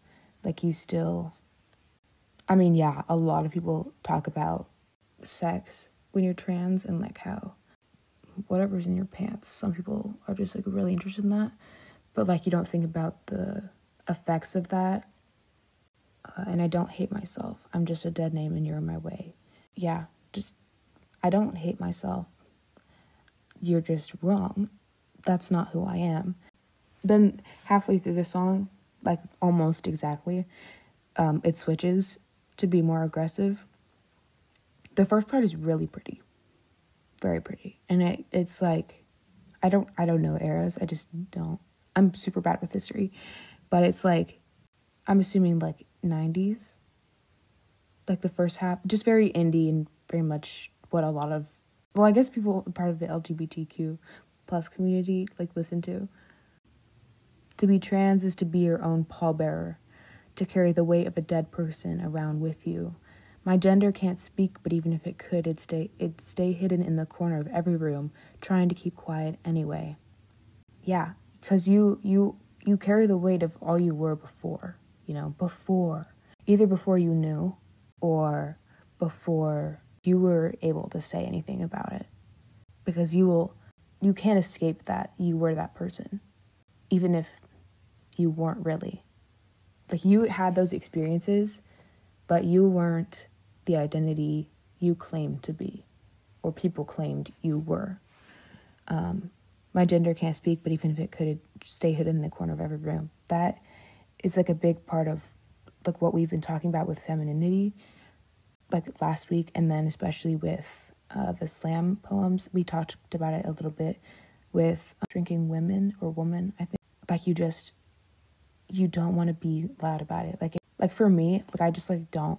Like you still I mean, yeah, a lot of people talk about sex when you're trans and like how whatever's in your pants. Some people are just like really interested in that but like you don't think about the effects of that. Uh, and I don't hate myself. I'm just a dead name and you're in my way. Yeah, just I don't hate myself. You're just wrong. That's not who I am. Then halfway through the song, like almost exactly, um, it switches to be more aggressive. The first part is really pretty, very pretty, and it it's like, I don't I don't know eras. I just don't. I'm super bad with history, but it's like I'm assuming like 90s. Like the first half, just very indie and very much what a lot of well, I guess people part of the LGBTQ plus community like listen to. To be trans is to be your own pallbearer, to carry the weight of a dead person around with you. My gender can't speak, but even if it could, it'd stay it'd stay hidden in the corner of every room, trying to keep quiet anyway. Yeah, because you you you carry the weight of all you were before you know before either before you knew or before you were able to say anything about it because you will you can't escape that you were that person even if you weren't really. Like you had those experiences, but you weren't the identity you claimed to be, or people claimed you were. Um, my gender can't speak, but even if it could, stay hidden in the corner of every room. That is like a big part of like what we've been talking about with femininity, like last week, and then especially with uh, the slam poems. We talked about it a little bit with uh, drinking women or woman. I think like you just you don't want to be loud about it. Like like for me, like I just like don't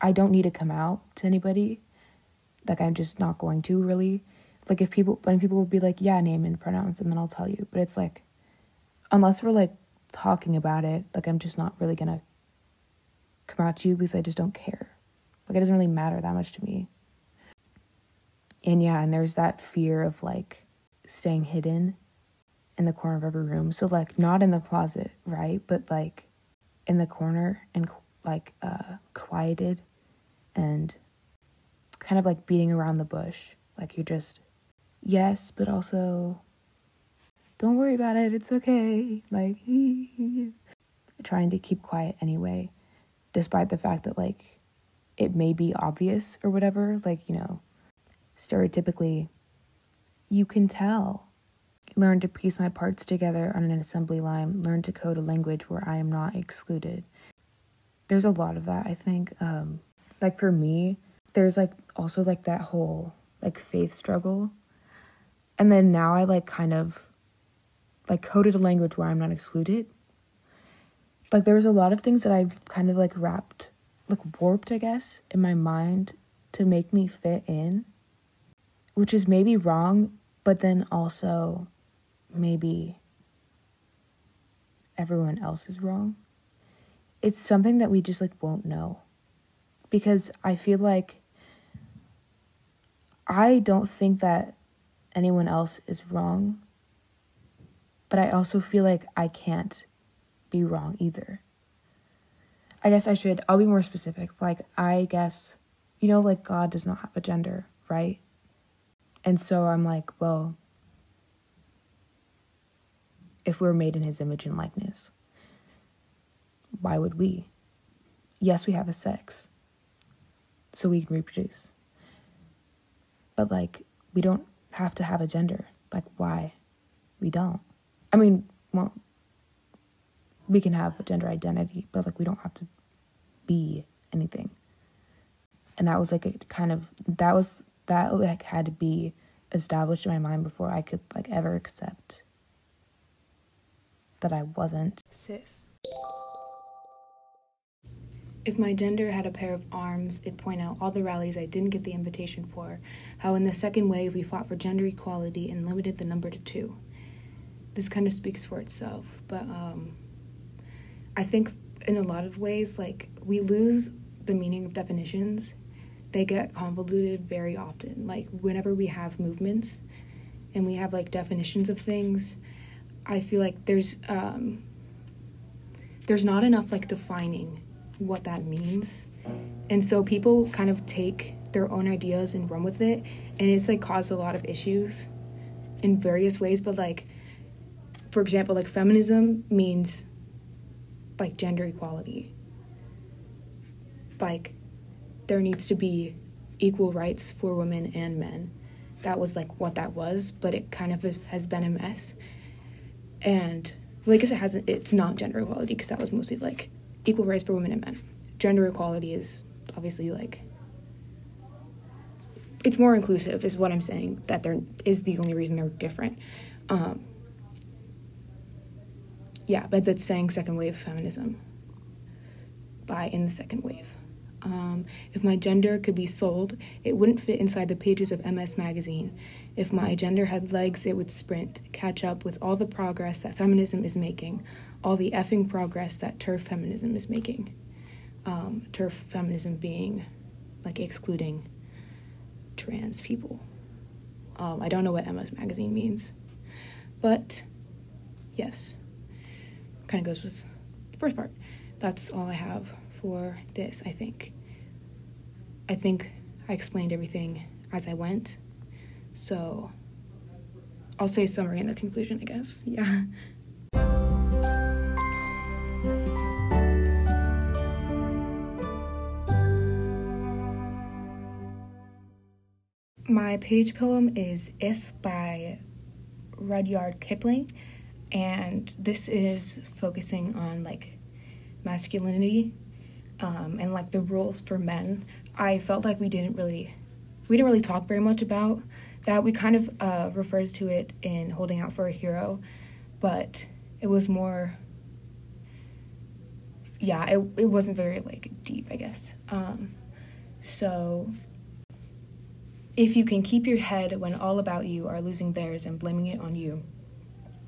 I don't need to come out to anybody. Like I'm just not going to really. Like if people when people will be like, yeah, name and pronouns and then I'll tell you. But it's like unless we're like talking about it, like I'm just not really gonna come out to you because I just don't care. Like it doesn't really matter that much to me. And yeah, and there's that fear of like staying hidden in the corner of every room. So like not in the closet, right? But like in the corner and like uh quieted and kind of like beating around the bush. Like you're just yes, but also don't worry about it. It's okay. Like trying to keep quiet anyway, despite the fact that like it may be obvious or whatever, like, you know, stereotypically you can tell learn to piece my parts together on an assembly line, learn to code a language where I am not excluded. There's a lot of that, I think. Um, like for me, there's like also like that whole like faith struggle. And then now I like kind of like coded a language where I'm not excluded. Like there's a lot of things that I've kind of like wrapped, like warped, I guess, in my mind to make me fit in, which is maybe wrong, but then also maybe everyone else is wrong. It's something that we just like won't know. Because I feel like I don't think that anyone else is wrong. But I also feel like I can't be wrong either. I guess I should, I'll be more specific. Like, I guess, you know, like God does not have a gender, right? And so I'm like, well, if we're made in his image and likeness. Why would we? Yes, we have a sex, so we can reproduce. But, like, we don't have to have a gender. Like, why? We don't. I mean, well, we can have a gender identity, but, like, we don't have to be anything. And that was, like, a kind of, that was, that, like, had to be established in my mind before I could, like, ever accept that I wasn't cis. If my gender had a pair of arms, it'd point out all the rallies I didn't get the invitation for, how in the second wave we fought for gender equality and limited the number to two. This kind of speaks for itself, but um, I think in a lot of ways, like, we lose the meaning of definitions. They get convoluted very often. Like, whenever we have movements and we have, like, definitions of things, I feel like there's um, there's not enough like defining what that means, and so people kind of take their own ideas and run with it, and it's like caused a lot of issues in various ways. But like, for example, like feminism means like gender equality. Like, there needs to be equal rights for women and men. That was like what that was, but it kind of has been a mess and well, I guess it hasn't. It's not gender equality because that was mostly like equal rights for women and men. Gender equality is obviously like it's more inclusive, is what I'm saying. That there is the only reason they're different. Um, yeah, but that's saying second wave feminism by in the second wave. Um, if my gender could be sold, it wouldn't fit inside the pages of MS Magazine. If my gender had legs, it would sprint, catch up with all the progress that feminism is making, all the effing progress that TERF feminism is making. Um, TERF feminism being like excluding trans people. Um, I don't know what MS Magazine means, but yes, kind of goes with the first part. That's all I have for this, I think. I think I explained everything as I went. So I'll say summary in the conclusion, I guess. Yeah. My page poem is If by Rudyard Kipling, and this is focusing on like masculinity um, and like the rules for men. I felt like we didn't really we didn't really talk very much about that. We kind of uh, referred to it in Holding Out for a Hero, but it was more yeah, it, it wasn't very like deep, I guess. Um, so if you can keep your head when all about you are losing theirs and blaming it on you,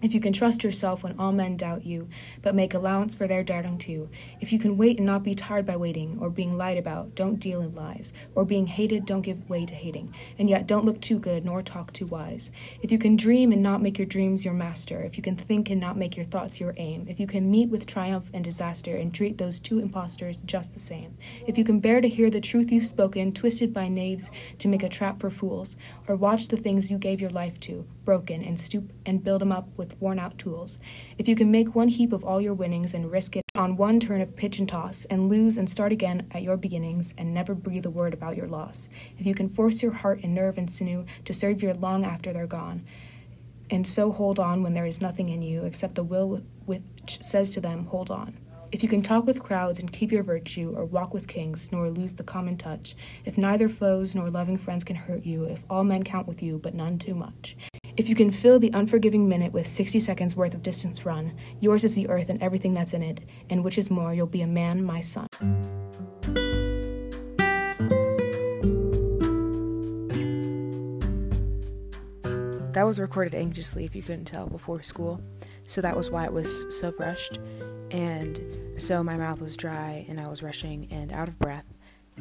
if you can trust yourself when all men doubt you, but make allowance for their doubting too. If you can wait and not be tired by waiting, or being lied about, don't deal in lies. Or being hated, don't give way to hating. And yet don't look too good, nor talk too wise. If you can dream and not make your dreams your master, if you can think and not make your thoughts your aim, if you can meet with triumph and disaster and treat those two impostors just the same, if you can bear to hear the truth you've spoken, twisted by knaves to make a trap for fools, or watch the things you gave your life to, broken, and stoop and build them up with worn out tools. If you can make one heap of all your winnings and risk it on one turn of pitch and toss, and lose and start again at your beginnings, and never breathe a word about your loss. If you can force your heart and nerve and sinew to serve you long after they're gone, and so hold on when there is nothing in you except the will which says to them, Hold on. If you can talk with crowds and keep your virtue, or walk with kings, nor lose the common touch, if neither foes nor loving friends can hurt you, if all men count with you, but none too much, if you can fill the unforgiving minute with 60 seconds worth of distance run, yours is the earth and everything that's in it, and which is more, you'll be a man, my son. That was recorded anxiously, if you couldn't tell, before school, so that was why it was so rushed. And so my mouth was dry, and I was rushing and out of breath,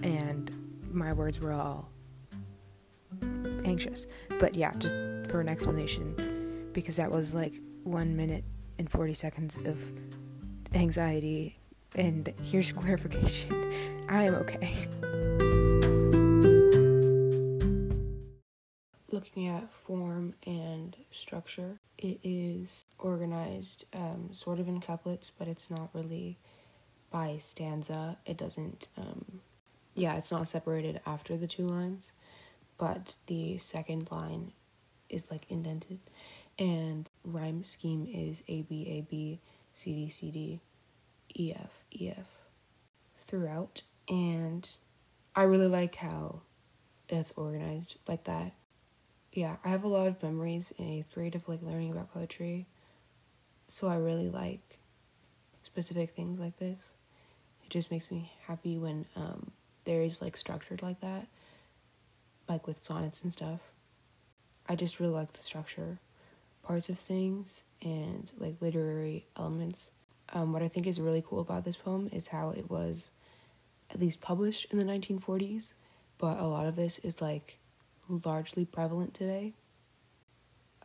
and my words were all anxious. But yeah, just for an explanation because that was like one minute and 40 seconds of anxiety. And here's clarification I am okay. Looking at form and structure, it is organized um, sort of in couplets, but it's not really by stanza. It doesn't, um, yeah, it's not separated after the two lines, but the second line is like indented and rhyme scheme is A B A B C D C D E F E F throughout and I really like how it's organized like that. Yeah, I have a lot of memories in eighth grade of like learning about poetry. So I really like specific things like this. It just makes me happy when um there is like structured like that. Like with sonnets and stuff. I just really like the structure parts of things and like literary elements. Um, what I think is really cool about this poem is how it was at least published in the 1940s, but a lot of this is like largely prevalent today.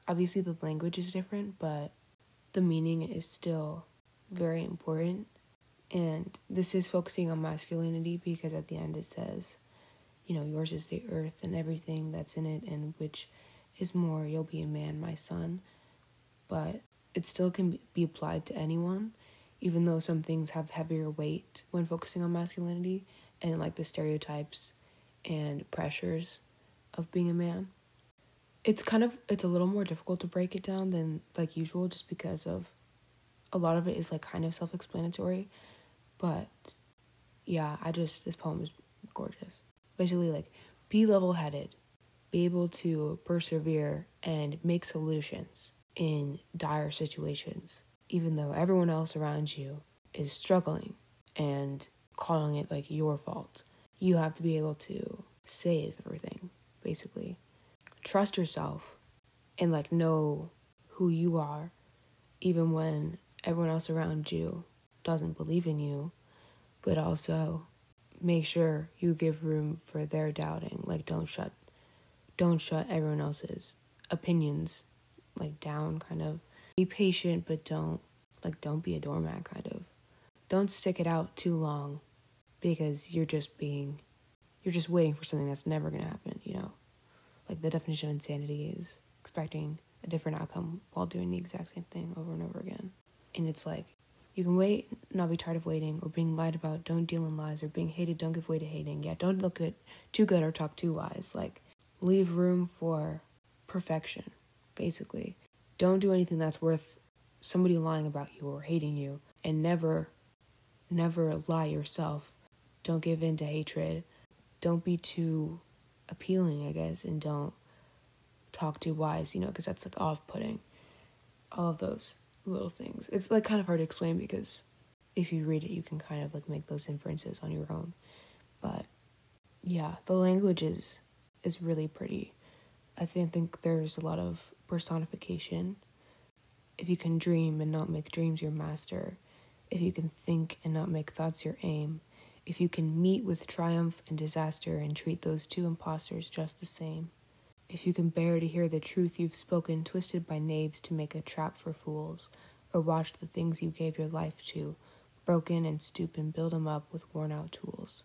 Obviously, the language is different, but the meaning is still very important. And this is focusing on masculinity because at the end it says, you know, yours is the earth and everything that's in it, and which is more, you'll be a man, my son. But it still can be applied to anyone, even though some things have heavier weight when focusing on masculinity and like the stereotypes and pressures of being a man. It's kind of it's a little more difficult to break it down than like usual just because of a lot of it is like kind of self-explanatory, but yeah, I just this poem is gorgeous. Basically like be level-headed be able to persevere and make solutions in dire situations, even though everyone else around you is struggling and calling it like your fault. You have to be able to save everything, basically. Trust yourself and like know who you are, even when everyone else around you doesn't believe in you, but also make sure you give room for their doubting. Like, don't shut don't shut everyone else's opinions like down kind of be patient but don't like don't be a doormat kind of don't stick it out too long because you're just being you're just waiting for something that's never going to happen like the definition of insanity is expecting a different outcome while doing the exact same thing over and over again and it's like you can wait not be tired of waiting or being lied about don't deal in lies or being hated don't give way to hating yeah don't look good too good or talk too wise like leave room for perfection, basically. Don't do anything that's worth somebody lying about you or hating you, and never, never lie yourself. Don't give in to hatred. Don't be too appealing, I guess, and don't talk too wise, you know, because that's like off putting. All of those little things. It's like kind of hard to explain because if you read it, you can kind of like make those inferences on your own. But yeah, the language is is really pretty. I think, think there's a lot of personification. If you can dream and not make dreams your master, if you can think and not make thoughts your aim, if you can meet with triumph and disaster and treat those two impostors just the same, if you can bear to hear the truth you've spoken twisted by knaves to make a trap for fools, or watch the things you gave your life to broken and stoop and build 'em up with worn out tools.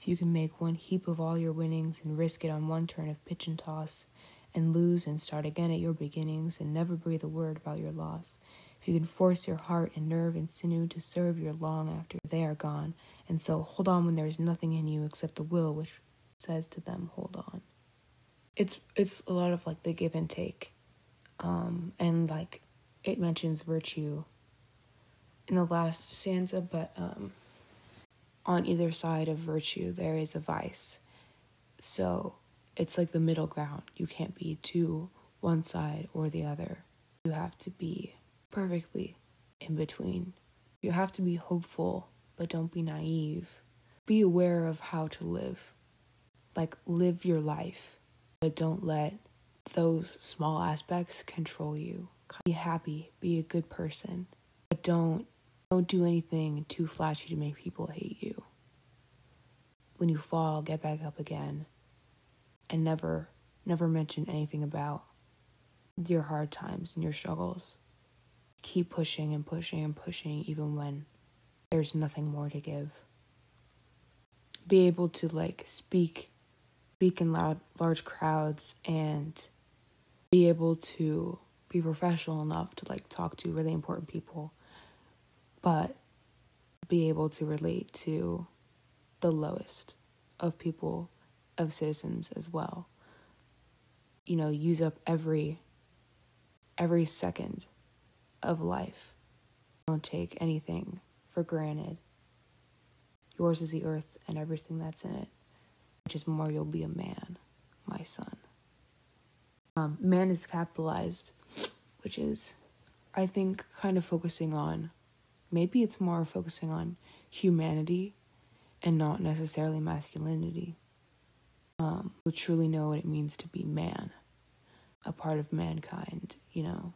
If you can make one heap of all your winnings and risk it on one turn of pitch and toss, and lose and start again at your beginnings and never breathe a word about your loss, if you can force your heart and nerve and sinew to serve your long after they are gone, and so hold on when there is nothing in you except the will which says to them, hold on. It's it's a lot of like the give and take, um, and like it mentions virtue in the last stanza, but um, on either side of virtue there is a vice. So it's like the middle ground. You can't be to one side or the other. You have to be perfectly in between. You have to be hopeful, but don't be naive. Be aware of how to live. Like, live your life, but don't let those small aspects control you. Be happy, be a good person, but don't don't do anything too flashy to make people hate you. When you fall, get back up again and never, never mention anything about your hard times and your struggles. Keep pushing and pushing and pushing even when there's nothing more to give. Be able to like speak speak in loud large crowds and be able to be professional enough to like talk to really important people but be able to relate to the lowest of people, of citizens as well. You know, use up every every second of life. Don't take anything for granted. Yours is the earth and everything that's in it. Which is more, you'll be a man, my son. Um, man is capitalized, which is, I think, kind of focusing on Maybe it's more focusing on humanity and not necessarily masculinity. Um, who truly know what it means to be man, a part of mankind, you know.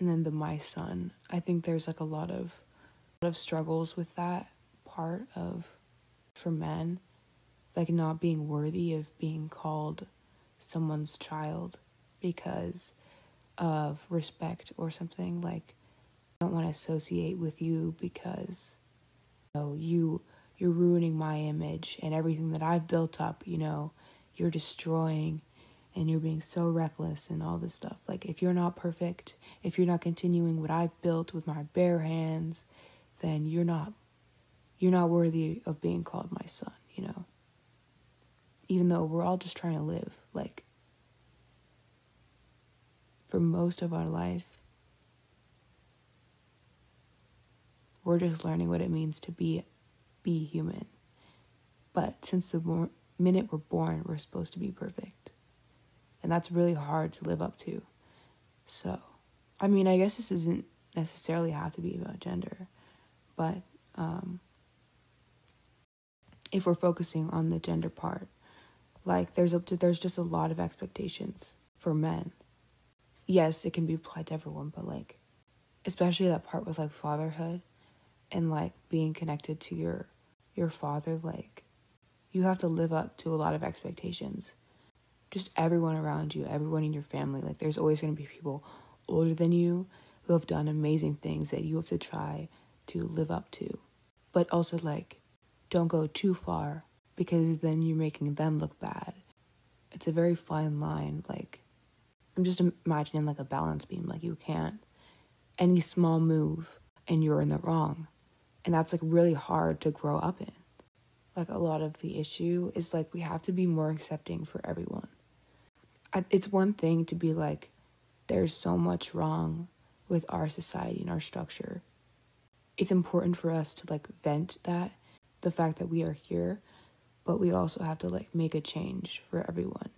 And then the my son, I think there's like a lot of of struggles with that part of for men, like not being worthy of being called someone's child because of respect or something like I don't want to associate with you because you know you you're ruining my image and everything that I've built up, you know, you're destroying and you're being so reckless and all this stuff. Like if you're not perfect, if you're not continuing what I've built with my bare hands, then you're not you're not worthy of being called my son, you know. Even though we're all just trying to live like for most of our life We're just learning what it means to be be human. But since the minute we're born, we're supposed to be perfect. And that's really hard to live up to. So, I mean, I guess this isn't necessarily have to be about gender, but um, if we're focusing on the gender part, like there's a there's just a lot of expectations for men. Yes, it can be applied to everyone, but like especially that part with like fatherhood and like being connected to your your father like you have to live up to a lot of expectations just everyone around you everyone in your family like there's always going to be people older than you who have done amazing things that you have to try to live up to but also like don't go too far because then you're making them look bad it's a very fine line like i'm just imagining like a balance beam like you can't any small move and you're in the wrong and that's like really hard to grow up in. Like a lot of the issue is like we have to be more accepting for everyone. it's one thing to be like, there's so much wrong with our society and our structure. It's important for us to like vent that, the fact that we are here, but we also have to like make a change for everyone.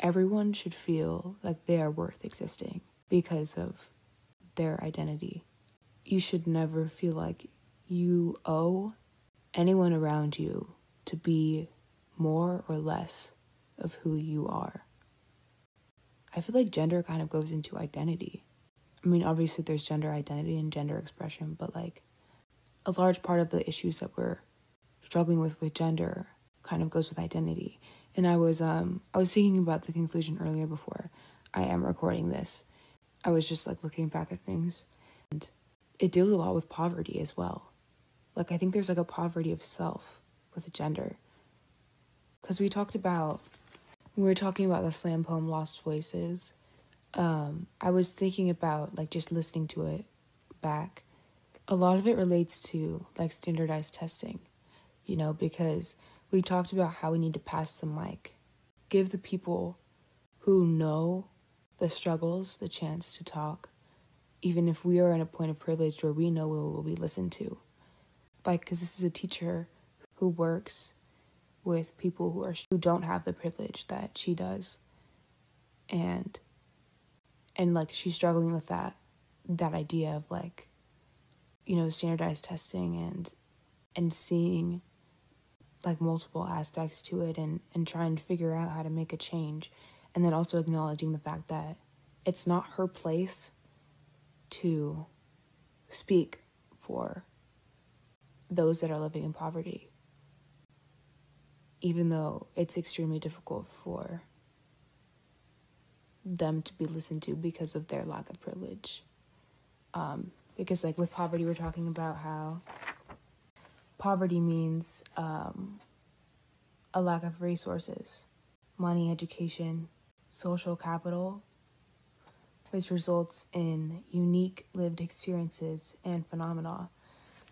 Everyone should feel like they are worth existing because of their identity. You should never feel like you owe anyone around you to be more or less of who you are. I feel like gender kind of goes into identity. I mean, obviously, there's gender identity and gender expression, but like a large part of the issues that we're struggling with with gender kind of goes with identity. And I was um I was thinking about the conclusion earlier before I am recording this. I was just like looking back at things and it deals a lot with poverty as well. Like I think there's like a poverty of self with gender. Cuz we talked about we were talking about the slam poem Lost Voices. Um I was thinking about like just listening to it back. A lot of it relates to like standardized testing, you know, because we talked about how we need to pass the mic, give the people who know the struggles the chance to talk, even if we are in a point of privilege where we know we will be listened to. Like, because this is a teacher who works with people who are who don't have the privilege that she does, and and like she's struggling with that that idea of like you know standardized testing and and seeing like multiple aspects to it and and trying to figure out how to make a change. And then also acknowledging the fact that it's not her place to speak for those that are living in poverty even though it's extremely difficult for them to be listened to because of their lack of privilege um, because like with poverty we're talking about how poverty means um, a lack of resources, money, education, social capital, which results in unique lived experiences and phenomena.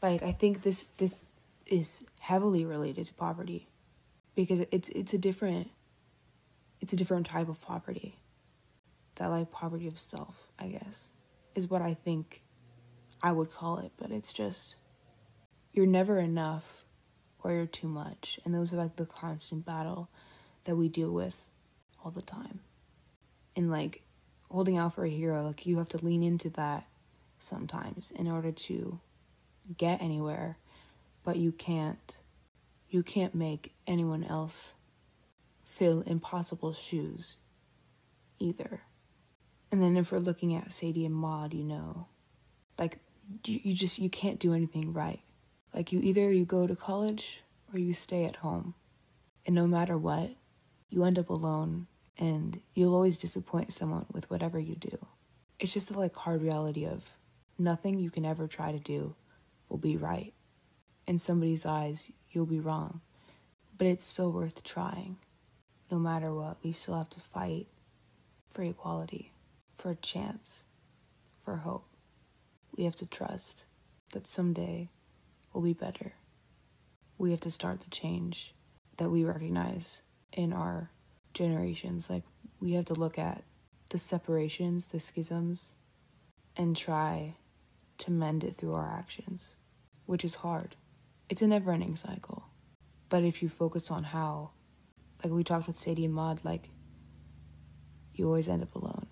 Like I think this this is heavily related to poverty because it's it's a different it's a different type of poverty. That like poverty of self, I guess, is what I think I would call it, but it's just you're never enough or you're too much. And those are like the constant battle that we deal with all the time. And like holding out for a hero, like you have to lean into that sometimes in order to get anywhere, but you can't you can't make anyone else fill impossible shoes either. And then if we're looking at Sadie and Maud, you know, like you, you just you can't do anything right like you either you go to college or you stay at home. And no matter what, you end up alone and you'll always disappoint someone with whatever you do. It's just the like hard reality of nothing you can ever try to do will be right. In somebody's eyes, you'll be wrong. But it's still worth trying. No matter what, we still have to fight for equality, for a chance, for hope. We have to trust that someday will be better. We have to start the change that we recognize in our generations. Like, we have to look at the separations, the schisms, and try to mend it through our actions, which is hard. It's a never ending cycle. But if you focus on how, like we talked with Sadie and Maud, like, you always end up alone.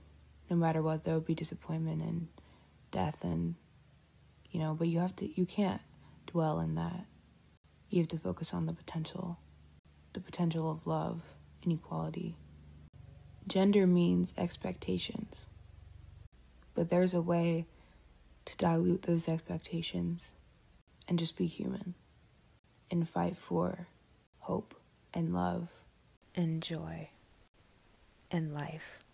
No matter what, there will be disappointment and death and, you know, but you have to, you can't dwell in that. You have to focus on the potential, the potential of love and equality. Gender means expectations, but there's a way to dilute those expectations and just be human and fight for hope and love and joy and life.